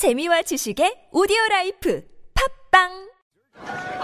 재미와 지식의 오디오 라이프. 팝빵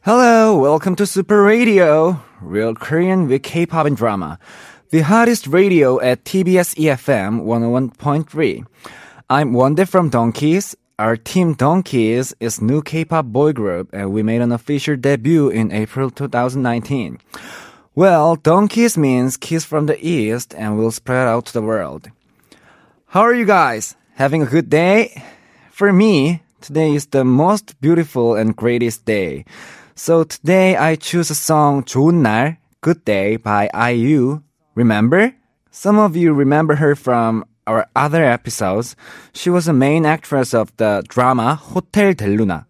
Hello, welcome to Super Radio, real Korean with K-pop and drama, the hottest radio at TBS EFM 101.3. I'm Wondae from DONGKIZ. Our team DONGKIZ is new K-pop boy group, and we made an official debut in April 2019. Well, DONGKIZ means kiss from the east, and will spread out to the world. How are you guys? Having a good day? For me, today is the most beautiful and greatest day. So today I choose a song 좋은 날, Good Day by IU. Remember? Some of you remember her from our other episodes. She was a main actress of the drama Hotel del Luna.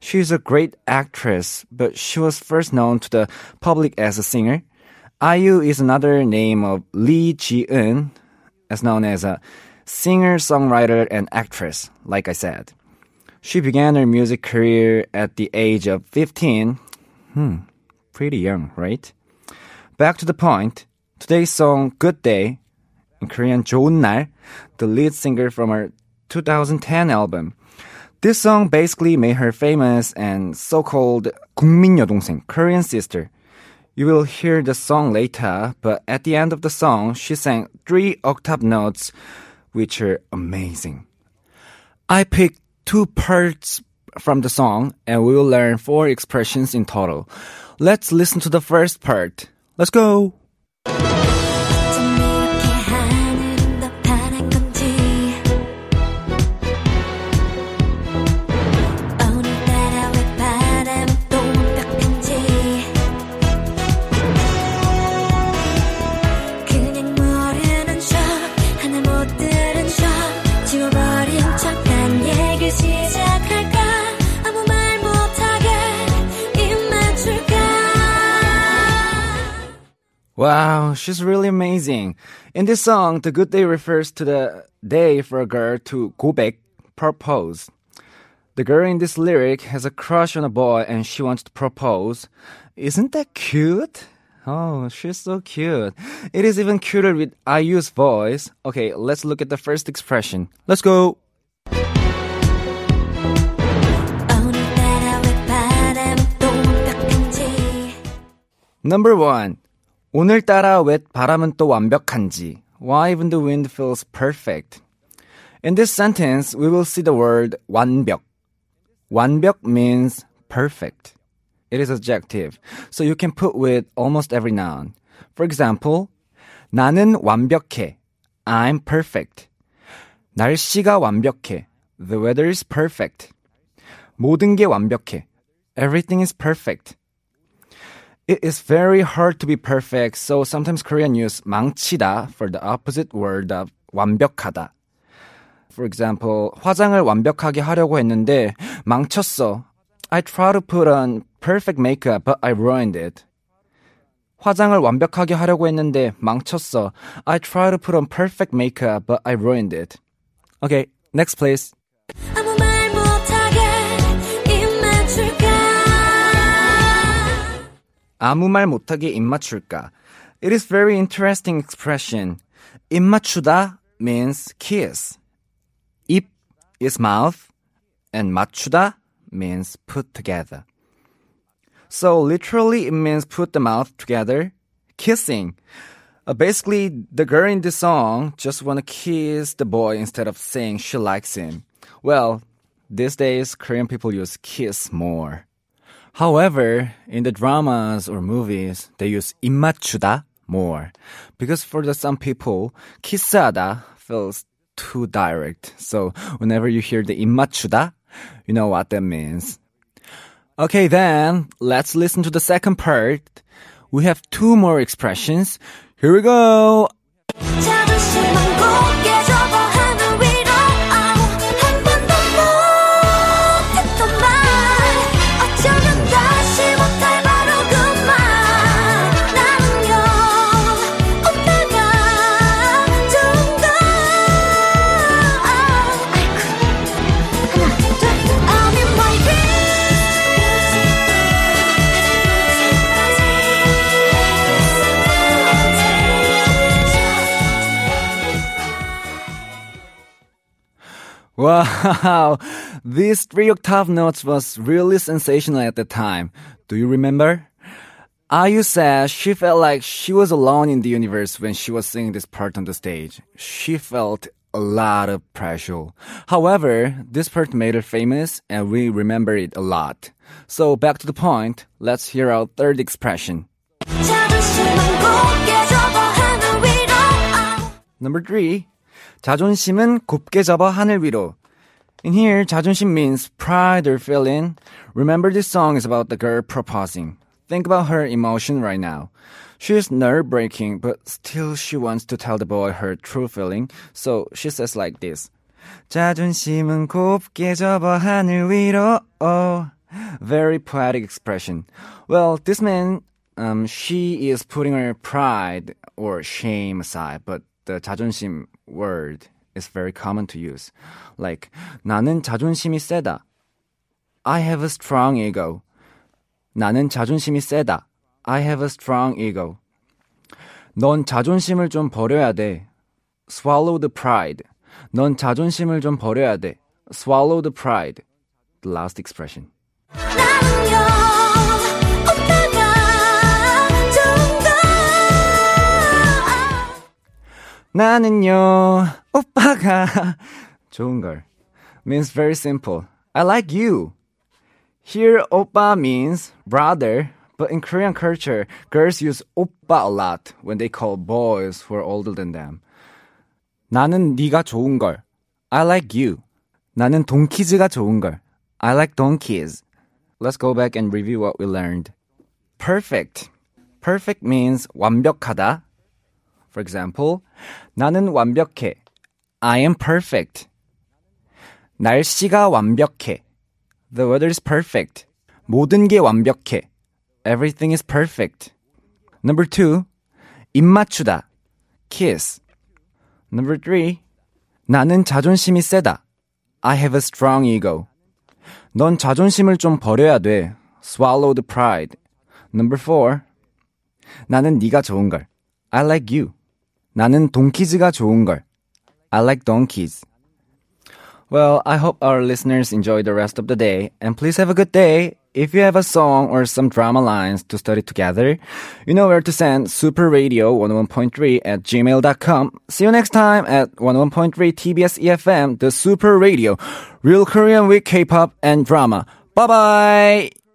She's a great actress, but she was first known to the public as a singer. IU is another name of Lee Ji-eun, as known as a singer, songwriter, and actress, like I said. She began her music career at the age of 15. Hmm, pretty young, right? Back to the point. Today's song, Good Day, in Korean, 좋은 날, the lead singer from her 2010 album. This song basically made her famous and so-called 국민 여동생, Korean sister. You will hear the song later, but at the end of the song, she sang three octave notes, which are amazing. I picked two parts from the song, and we will learn four expressions in total. Let's listen to the first part. Let's go! Wow, she's really amazing. In this song, the good day refers to the day for a girl to go back, propose. The girl in this lyric has a crush on a boy and she wants to propose. Isn't that cute? Oh, she's so cute. It is even cuter with IU's voice. Okay, let's look at the first expression. Let's go. Number one. 오늘따라 왜 바람은 또 완벽한지. Why even the wind feels perfect. In this sentence, we will see the word 완벽. 완벽 means perfect. It is adjective, so you can put with almost every noun. For example, 나는 완벽해. I'm perfect. 날씨가 완벽해. The weather is perfect. 모든 게 완벽해. Everything is perfect. It is very hard to be perfect, so sometimes Korean use 망치다 for the opposite word of 완벽하다. For example, 화장을 완벽하게 하려고 했는데 망쳤어. I try to put on perfect makeup, but I ruined it. 화장을 완벽하게 하려고 했는데 망쳤어. I try to put on perfect makeup, but I ruined it. Okay, next please. 아무 말 못하게 입 맞출까. It is very interesting expression. 입 맞추다 means kiss. 입 is mouth and 맞추다 means put together. So literally it means put the mouth together, kissing. Uh, basically, the girl in the song just want to kiss the boy instead of saying she likes him. Well, these days Korean people use kiss more. However, in the dramas or movies, they use imachuda more because for the, some people, kisada feels too direct. So whenever you hear the imachuda, you know what that means. Okay, then let's listen to the second part. We have two more expressions. Here we go. Wow, these three octave notes was really sensational at the time. Do you remember? IU said she felt like she was alone in the universe when she was singing this part on the stage. She felt a lot of pressure. However, this part made her famous and we remember it a lot. So back to the point, let's hear our third expression. Number three, 자존심은 곱게 접어 하늘 위로. In here, 자존심 means pride or feeling. Remember this song is about the girl proposing. Think about her emotion right now. She is nerve breaking, but still she wants to tell the boy her true feeling. So she says like this. 자존심은 곱게 접어 하늘 위로. Oh, very poetic expression. Well, this means um, she is putting her pride or shame aside, but the 자존심 word is very common to use. Like, 나는 자존심이 세다. I have a strong ego. 나는 자존심이 세다. I have a strong ego. 넌 자존심을 좀 버려야 돼. Swallow the pride. 넌 자존심을 좀 버려야 돼. Swallow the pride. The last expression. 나는요, 오빠가. 좋은 걸. means very simple. I like you. Here, 오빠 means brother, but in Korean culture, girls use 오빠 a lot when they call boys who are older than them. 나는 네가 좋은 걸. I like you. 나는 동키즈가 좋은 걸. I like DONGKIZ. Let's go back and review what we learned. Perfect. Perfect means 완벽하다 For example, 나는 완벽해. I am perfect. 날씨가 완벽해. The weather is perfect. 모든 게 완벽해. Everything is perfect. Number two, 입맞추다. Kiss. Number three, 나는 자존심이 세다. I have a strong ego. 넌 자존심을 좀 버려야 돼. Swallow the pride. Number four, 나는 네가 좋은 걸. I like you. 나는 좋은 걸. I like DONGKIZ. Well, I hope our listeners enjoy the rest of the day and please have a good day. If you have a song or some drama lines to study together, you know where to send superradio101.3 at gmail.com. See you next time at 101.3 TBS EFM, the Super Radio, Real Korean with K-pop and drama. Bye bye!